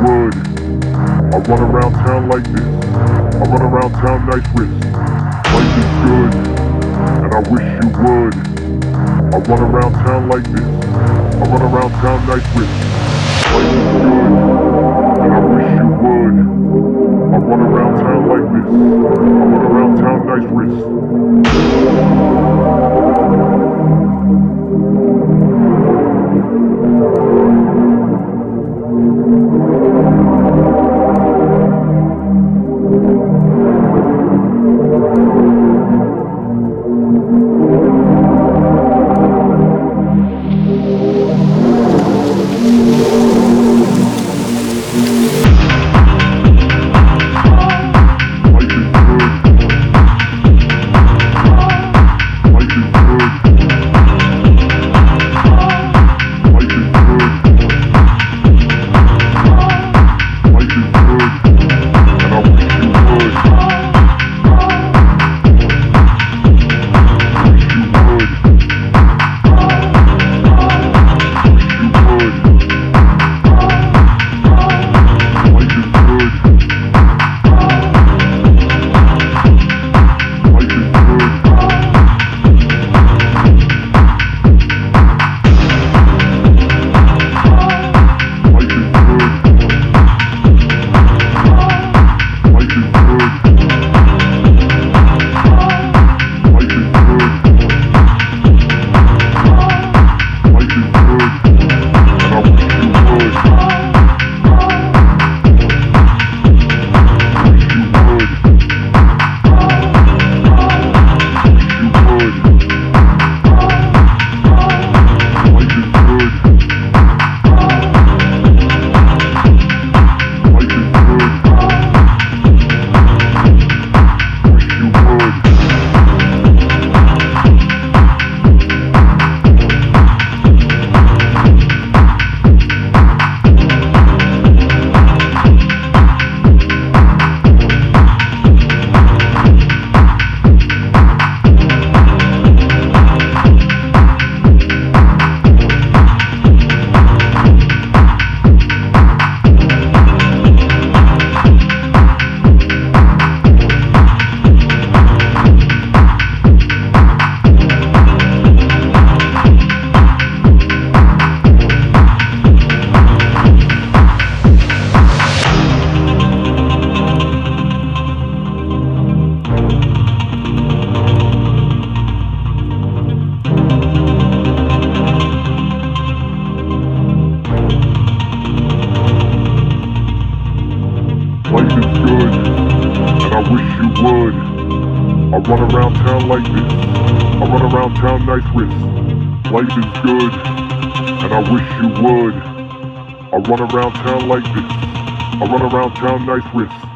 Would. I run around town like this. I run around town nice wrist. Life is good, and I wish you would. I run around town like this. I run around town nice wrist. Life is good, and I wish you would. I run around town like this. I run around town nice wrist. I run around town like this. I run around town nice with. Life is good, and I wish you would. I run around town like this. I run around town nice wrist.